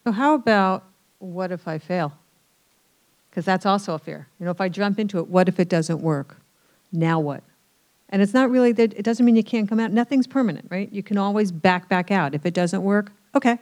So how about what if I fail? Because that's also a fear. You know, if I jump into it, what if it doesn't work? Now what? And it's not really that it doesn't mean you can't come out. Nothing's permanent, right? You can always back back out. If it doesn't work, okay.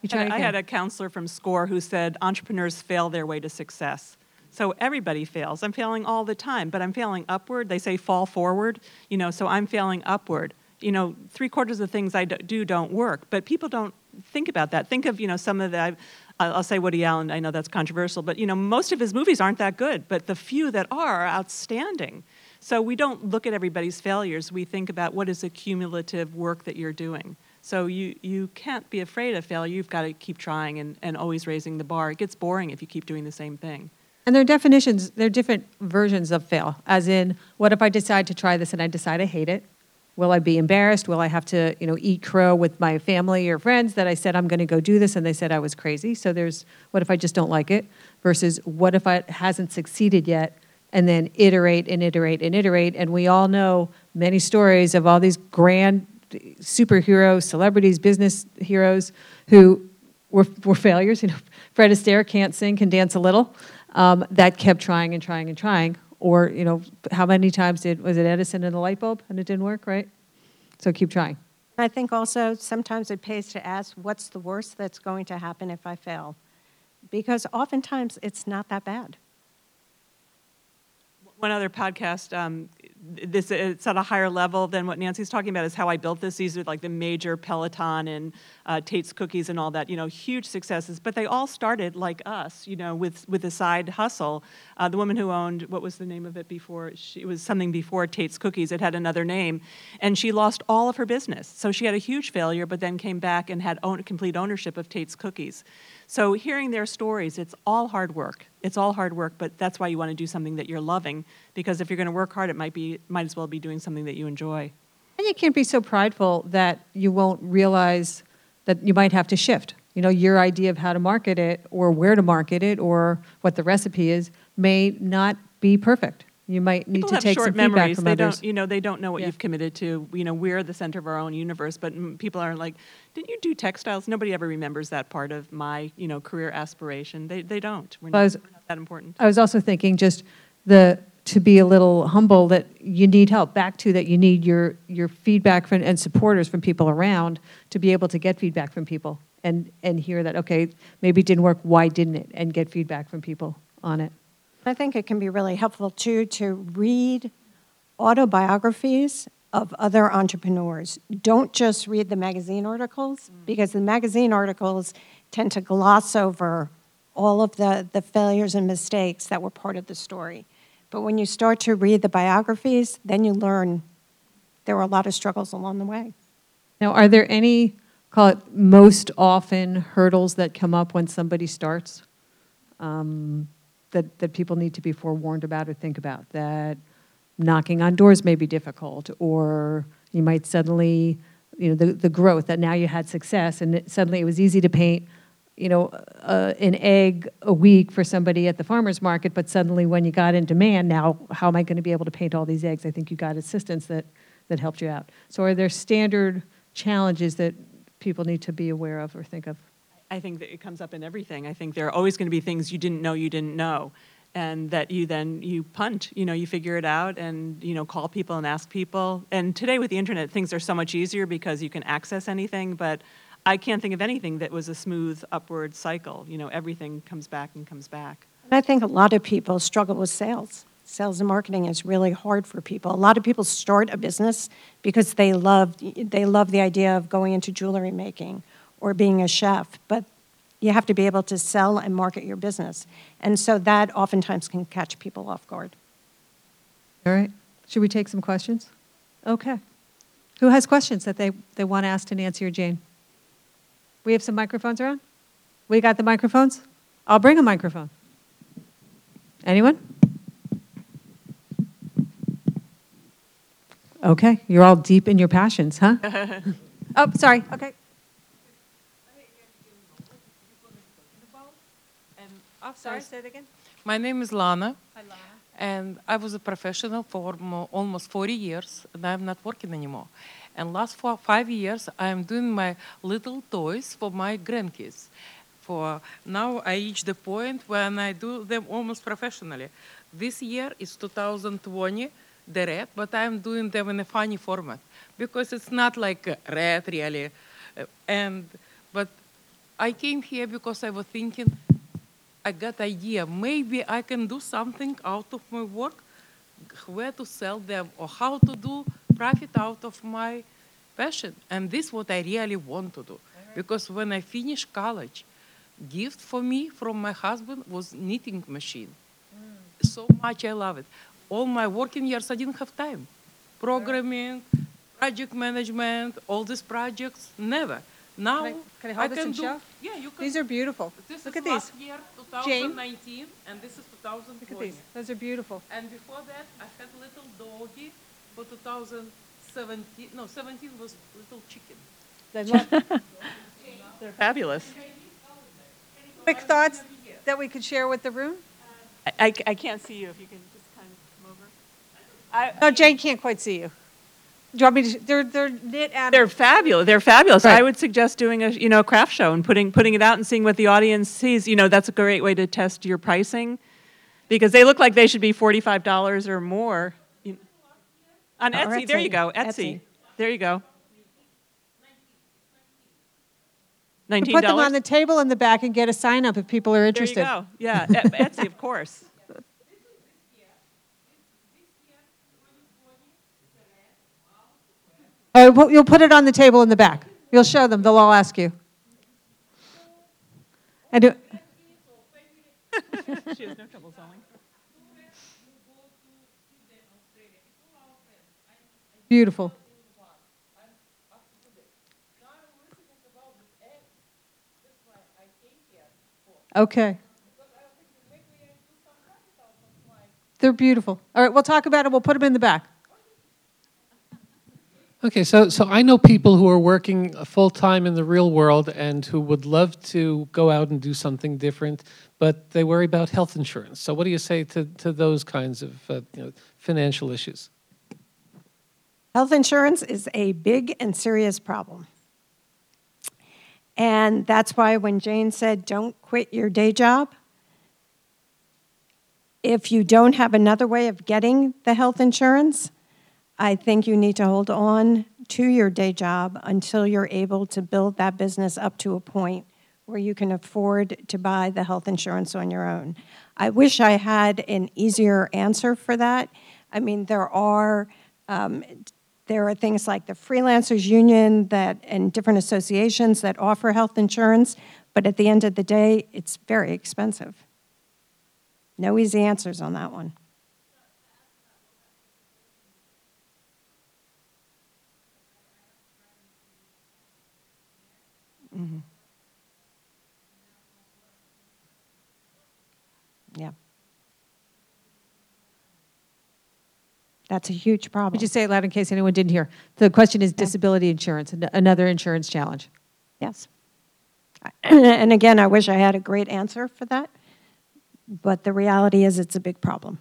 You try I had- I had a counselor from SCORE who said entrepreneurs fail their way to success. So everybody fails. I'm failing all the time, but I'm failing upward. They say fall forward, you know, so I'm failing upward. You know, three quarters of the things I do don't work, but people don't think about that. Think of, you know, some of the, I'll say Woody Allen, I know that's controversial, but, you know, most of his movies aren't that good, but the few that are are outstanding. So we don't look at everybody's failures. We think about what is the cumulative work that you're doing. So you, you can't be afraid of failure. You've got to keep trying and, and always raising the bar. It gets boring if you keep doing the same thing. And there are definitions, there are different versions of fail, as in, what if I decide to try this and I decide I hate it? Will I be embarrassed? Will I have to, you know, eat crow with my family or friends that I said I'm going to go do this and they said I was crazy? So there's what if I just don't like it versus what if it hasn't succeeded yet and then iterate and iterate and iterate. And we all know many stories of all these grand superheroes, celebrities, business heroes who were, were failures. You know, Fred Astaire can't sing, can dance a little. Um, that kept trying and trying and trying. Or, you know, how many times did, was it Edison and the light bulb and it didn't work, right? So keep trying. I think also sometimes it pays to ask what's the worst that's going to happen if I fail? Because oftentimes it's not that bad. One other podcast, um, this it's at a higher level than what Nancy's talking about. Is how I built this. These are like the major Peloton and uh, Tate's Cookies and all that. You know, huge successes. But they all started like us. You know, with with a side hustle. Uh, the woman who owned what was the name of it before? She, it was something before Tate's Cookies. It had another name, and she lost all of her business. So she had a huge failure, but then came back and had own, complete ownership of Tate's Cookies. So hearing their stories, it's all hard work. It's all hard work, but that's why you want to do something that you're loving. Because if you're going to work hard, it might be might as well be doing something that you enjoy. And you can't be so prideful that you won't realize that you might have to shift. You know, your idea of how to market it or where to market it or what the recipe is may not be perfect. You might need People to take short some feedback memories. from They others. don't, you know, they don't know what Yeah. you've committed to. You know, we're the center of our own universe, but mm, people aren't like, didn't you do textiles? Nobody ever remembers that part of my, you know, career aspiration. They, they don't. We're Well, not, was- we're not that important. I was also thinking just the, to be a little humble that you need help, back to that you need your, your feedback from, and supporters from people around to be able to get feedback from people and, and hear that, okay, maybe it didn't work, why didn't it? And get feedback from people on it. I think it can be really helpful too to read autobiographies of other entrepreneurs. Don't just read the magazine articles because the magazine articles tend to gloss over all of the, the failures and mistakes that were part of the story. But when you start to read the biographies, then you learn there were a lot of struggles along the way. Now, are there any, call it most often hurdles that come up when somebody starts um, that, that people need to be forewarned about or think about? That knocking on doors may be difficult, or you might suddenly, you know, the, the growth that now you had success and it, suddenly it was easy to paint, you know, uh, an egg a week for somebody at the farmer's market, but suddenly when you got in demand, now how am I going to be able to paint all these eggs? I think you got assistance that, that helped you out. So are there standard challenges that people need to be aware of or think of? I think that it comes up in everything. I think there are always going to be things you didn't know you didn't know, and that you then you punt. You know, you figure it out, and you know, call people and ask people. And today with the internet, things are so much easier because you can access anything. But I can't think of anything that was a smooth upward cycle. You know, everything comes back and comes back. And I think a lot of people struggle with sales. Sales and marketing is really hard for people. A lot of people start a business because they love they love the idea of going into jewelry making or being a chef, but you have to be able to sell and market your business. And so that oftentimes can catch people off guard. All right. Should we take some questions? Okay. Who has questions that they, they want to ask to Nancy or Jane? We have some microphones around? We got the microphones? I'll bring a microphone. Anyone? Okay, you're all deep in your passions, huh? oh, sorry. Okay. And Sorry, say it again. my name is Lana. And I was a professional for almost 40 years, and I'm not working anymore. And last four, five years, I'm doing my little toys for my grandkids. For now, I reach the point when I do them almost professionally. This year is 2020, the red, but I'm doing them in a funny format because it's not like red really. Uh, And but I came here because I was thinking I got idea. Maybe I can do something out of my work, where to sell them or how to do profit out of my passion. And this is what I really want to do. Uh-huh. Because when I finished college, gift for me from my husband was knitting machine. Mm. So much I love it. All my working years I didn't have time. Programming, project management, all these projects, never. Now Can I- can I hold this and do. show? Yeah, you can. These are beautiful. This Look is at these. last year, Jane? 2019, and this is 2020. Look at these. Those are beautiful. And before that, I had little doggy for 2017. No, 17 was little chicken. I love They're fabulous. quick thoughts that we could share with the room. I, I, I can't see you. If you can just kind of come over. I, No, Jane can't quite see you. Do you want me to? They're they're knit out. They're fabulous. They're fabulous. Right. I would suggest doing a you know craft show and putting putting it out and seeing what the audience sees. You know that's a great way to test your pricing, because they look like they should be forty five dollars or more. On oh, Or Etsy, there you go. Etsy. Etsy. there you go. You Nineteen put them on the table in the back and get a sign up if people are interested. There you go. Yeah, Etsy, of course. Well, you'll put it on the table in the back. You'll show them. They'll all ask you. And do- she has no trouble selling. beautiful. Okay. They're beautiful. All right, we'll talk about it. We'll put them in the back. Okay, so so I know people who are working full time in the real world and who would love to go out and do something different, but they worry about health insurance. So what do you say to, to those kinds of uh, you know, financial issues? Health insurance is a big and serious problem. And that's why when Jane said, don't quit your day job, if you don't have another way of getting the health insurance, I think you need to hold on to your day job until you're able to build that business up to a point where you can afford to buy the health insurance on your own. I wish I had an easier answer for that. I mean, there are um, there are things like the freelancers union that and different associations that offer health insurance, but at the end of the day, it's very expensive. No easy answers on that one. Mm-hmm. Yeah. That's a huge problem. Would you say it loud in case anyone didn't hear? The question is disability insurance, an- another insurance challenge. Yes. And again, I wish I had a great answer for that, but the reality is it's a big problem.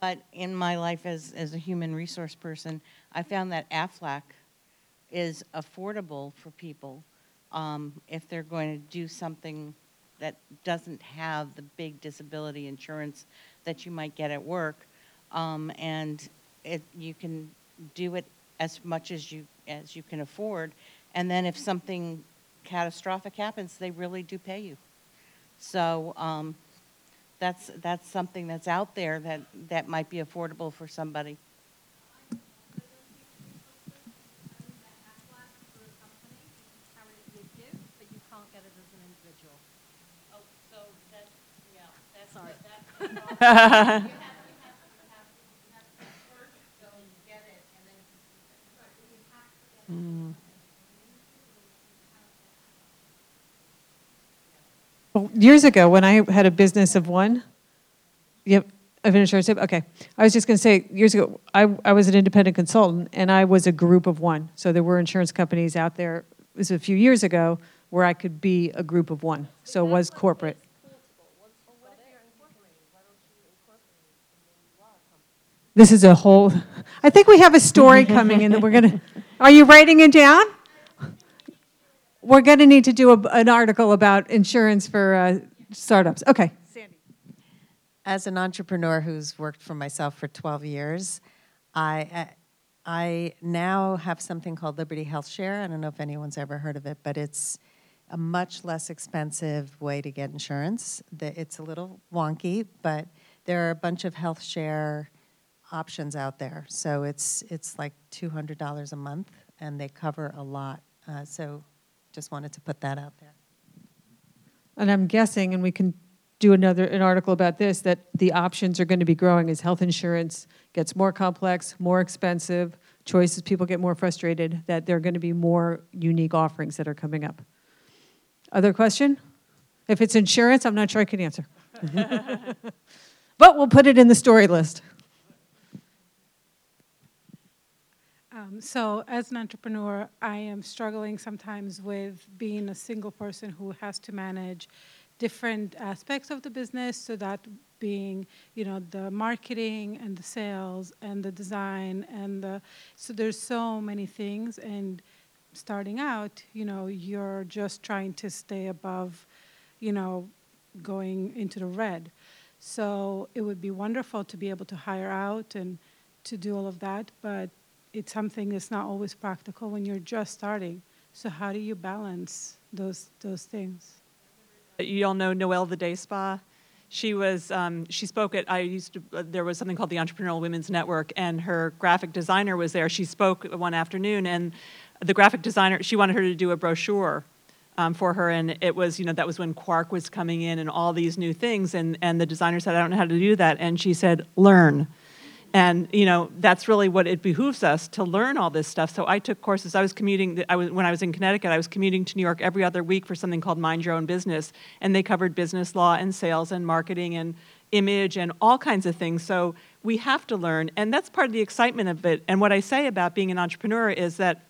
But in my life as, as a human resource person, I found that AFLAC is affordable for people um, if they're going to do something that doesn't have the big disability insurance that you might get at work. Um, and it, you can do it as much as you, as you can afford. And then if something catastrophic happens, they really do pay you. So um, that's, that's something that's out there that, that might be affordable for somebody. Well, years ago, when I had a business of one, yep, of an insurance, okay. I was just going to say, years ago, I, I was an independent consultant, and I was a group of one. So there were insurance companies out there, it was a few years ago, where I could be a group of one. So it was corporate. This is a whole, I think we have a story coming in that we're going to, are you writing it down? We're going to need to do a, an article about insurance for uh, startups. Okay. Sandy. As an entrepreneur who's worked for myself for 12 years, I, I now have something called Liberty Health Share. I don't know if anyone's ever heard of it, but it's a much less expensive way to get insurance. It's a little wonky, but there are a bunch of health share options out there. So it's, it's like $200 a month, and they cover a lot. Uh, So just wanted to put that out there. And I'm guessing, and we can do another, an article about this, that the options are going to be growing as health insurance gets more complex, more expensive, choices, people get more frustrated, that there are going to be more unique offerings that are coming up. Other question? If it's insurance, I'm not sure I can answer. But we'll put it in the story list. Um, so, as an entrepreneur, I am struggling sometimes with being a single person who has to manage different aspects of the business. So that being, you know, the marketing and the sales and the design and the so there's so many things. And starting out, you know, you're just trying to stay above, you know, going into the red. So it would be wonderful to be able to hire out and to do all of that, but it's something that's not always practical when you're just starting. So how do you balance those those things? You all know Noelle the Day Spa. She was um, she spoke at I used to uh, there was something called the Entrepreneurial Women's Network, and her graphic designer was there. She spoke one afternoon, and the graphic designer she wanted her to do a brochure um, for her, and it was you know that was when Quark was coming in and all these new things, and and the designer said I don't know how to do that, and she said learn. And you know that's really what it behooves us to learn all this stuff. So I took courses. I was commuting. I was when I was in Connecticut. I was commuting to New York every other week for something called Mind Your Own Business, and they covered business law and sales and marketing and image and all kinds of things. So we have to learn, and that's part of the excitement of it. And what I say about being an entrepreneur is that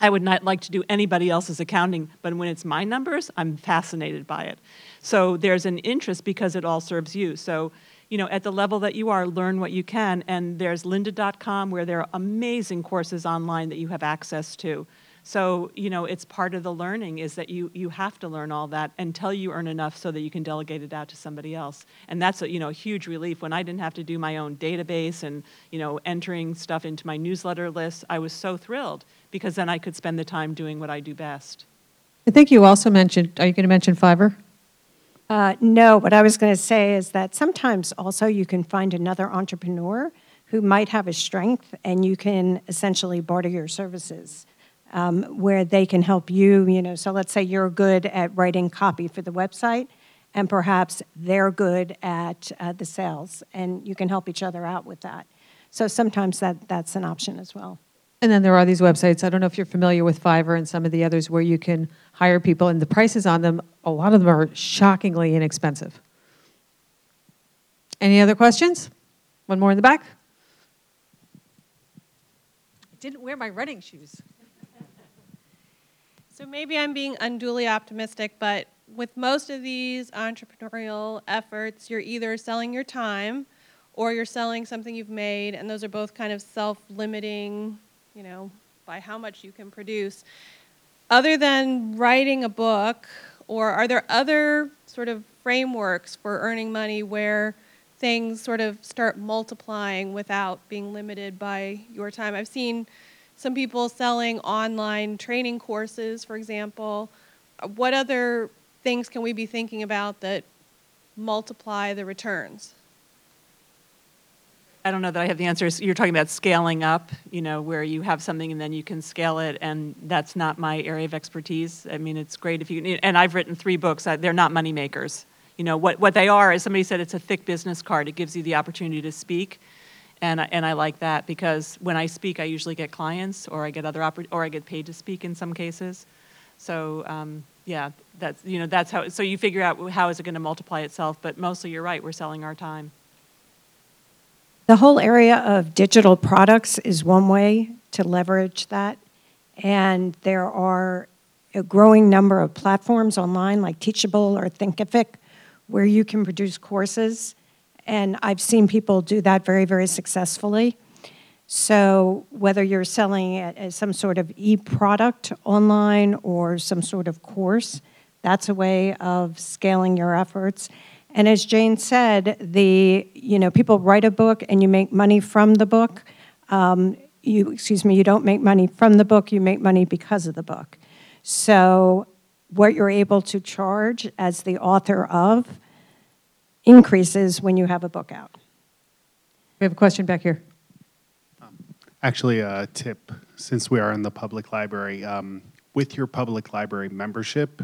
I would not like to do anybody else's accounting, but when it's my numbers, I'm fascinated by it. So there's an interest because it all serves you. So, you know, at the level that you are, learn what you can. And there's lynda.com where there are amazing courses online that you have access to. So, you know, it's part of the learning is that you, you have to learn all that until you earn enough so that you can delegate it out to somebody else. And that's a, you know, a huge relief. When I didn't have to do my own database and, you know, entering stuff into my newsletter list, I was so thrilled because then I could spend the time doing what I do best. I think you also mentioned, are you going to mention Fiverr? Uh, no, what I was going to say is that sometimes also you can find another entrepreneur who might have a strength and you can essentially barter your services um, where they can help you. You know, so let's say you're good at writing copy for the website and perhaps they're good at uh, the sales and you can help each other out with that. So sometimes that, that's an option as well. And then there are these websites, I don't know if you're familiar with Fiverr and some of the others where you can hire people, and the prices on them, a lot of them are shockingly inexpensive. Any other questions? One more in the back? I didn't wear my running shoes. So maybe I'm being unduly optimistic, but with most of these entrepreneurial efforts, you're either selling your time or you're selling something you've made, and those are both kind of self limiting, you know, by how much you can produce. Other than writing a book, or are there other sort of frameworks for earning money where things sort of start multiplying without being limited by your time? I've seen some people selling online training courses, for example. What other things can we be thinking about that multiply the returns? I don't know that I have the answers. You're talking about scaling up, you know, where you have something and then you can scale it, and that's not my area of expertise. I mean, it's great if you, and I've written three books. They're not money makers. You know, what, what they are is somebody said it's a thick business card. It gives you the opportunity to speak, and I, and I like that because when I speak, I usually get clients, or I get other oppor- or I get paid to speak in some cases. So um, yeah, that's you know that's how. So you figure out how is it going to multiply itself, but mostly you're right. We're selling our time. The whole area of digital products is one way to leverage that. And there are a growing number of platforms online like Teachable or Thinkific where you can produce courses. And I've seen people do that very, very successfully. So whether you're selling it as some sort of e-product online or some sort of course, that's a way of scaling your efforts. And as Jane said, the you know people write a book and you make money from the book. Um, you excuse me, you don't make money from the book. You make money because of the book. So what you're able to charge as the author of increases when you have a book out. We have a question back here. Actually, a tip, since we are in the public library, um, with your public library membership,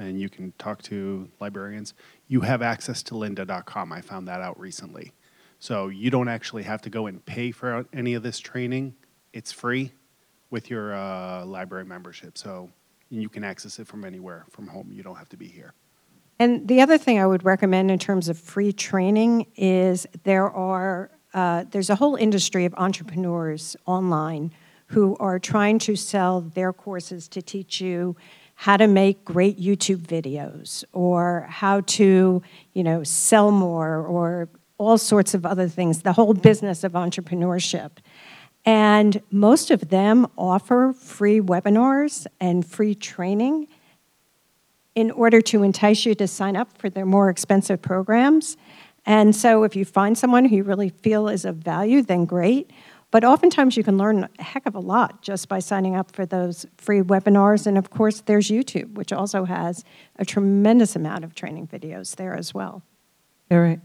and you can talk to librarians, you have access to lynda.com. I found that out recently. So you don't actually have to go and pay for any of this training. It's free with your uh, library membership. So you can access it from anywhere, from home. You don't have to be here. And the other thing I would recommend in terms of free training is there are uh, there's a whole industry of entrepreneurs online who are trying to sell their courses to teach you how to make great YouTube videos or how to, you know, sell more or all sorts of other things, the whole business of entrepreneurship. And most of them offer free webinars and free training in order to entice you to sign up for their more expensive programs. And so if you find someone who you really feel is of value, then great. But oftentimes you can learn a heck of a lot just by signing up for those free webinars. And of course, there's YouTube, which also has a tremendous amount of training videos there as well. All right.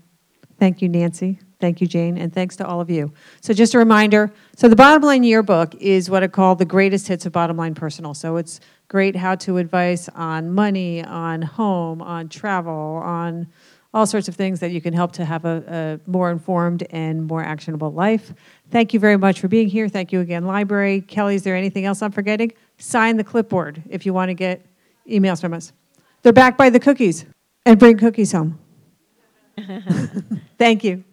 Thank you, Nancy. Thank you, Jane, and thanks to all of you. So just a reminder, so the Bottom Line Yearbook is what I call the greatest hits of Bottom Line Personal. So it's great how-to advice on money, on home, on travel, on all sorts of things that you can help to have a, a more informed and more actionable life. Thank you very much for being here. Thank you again, library. Kelly, is there anything else I'm forgetting? Sign the clipboard if you want to get emails from us. They're backed by the cookies, and bring cookies home. Thank you.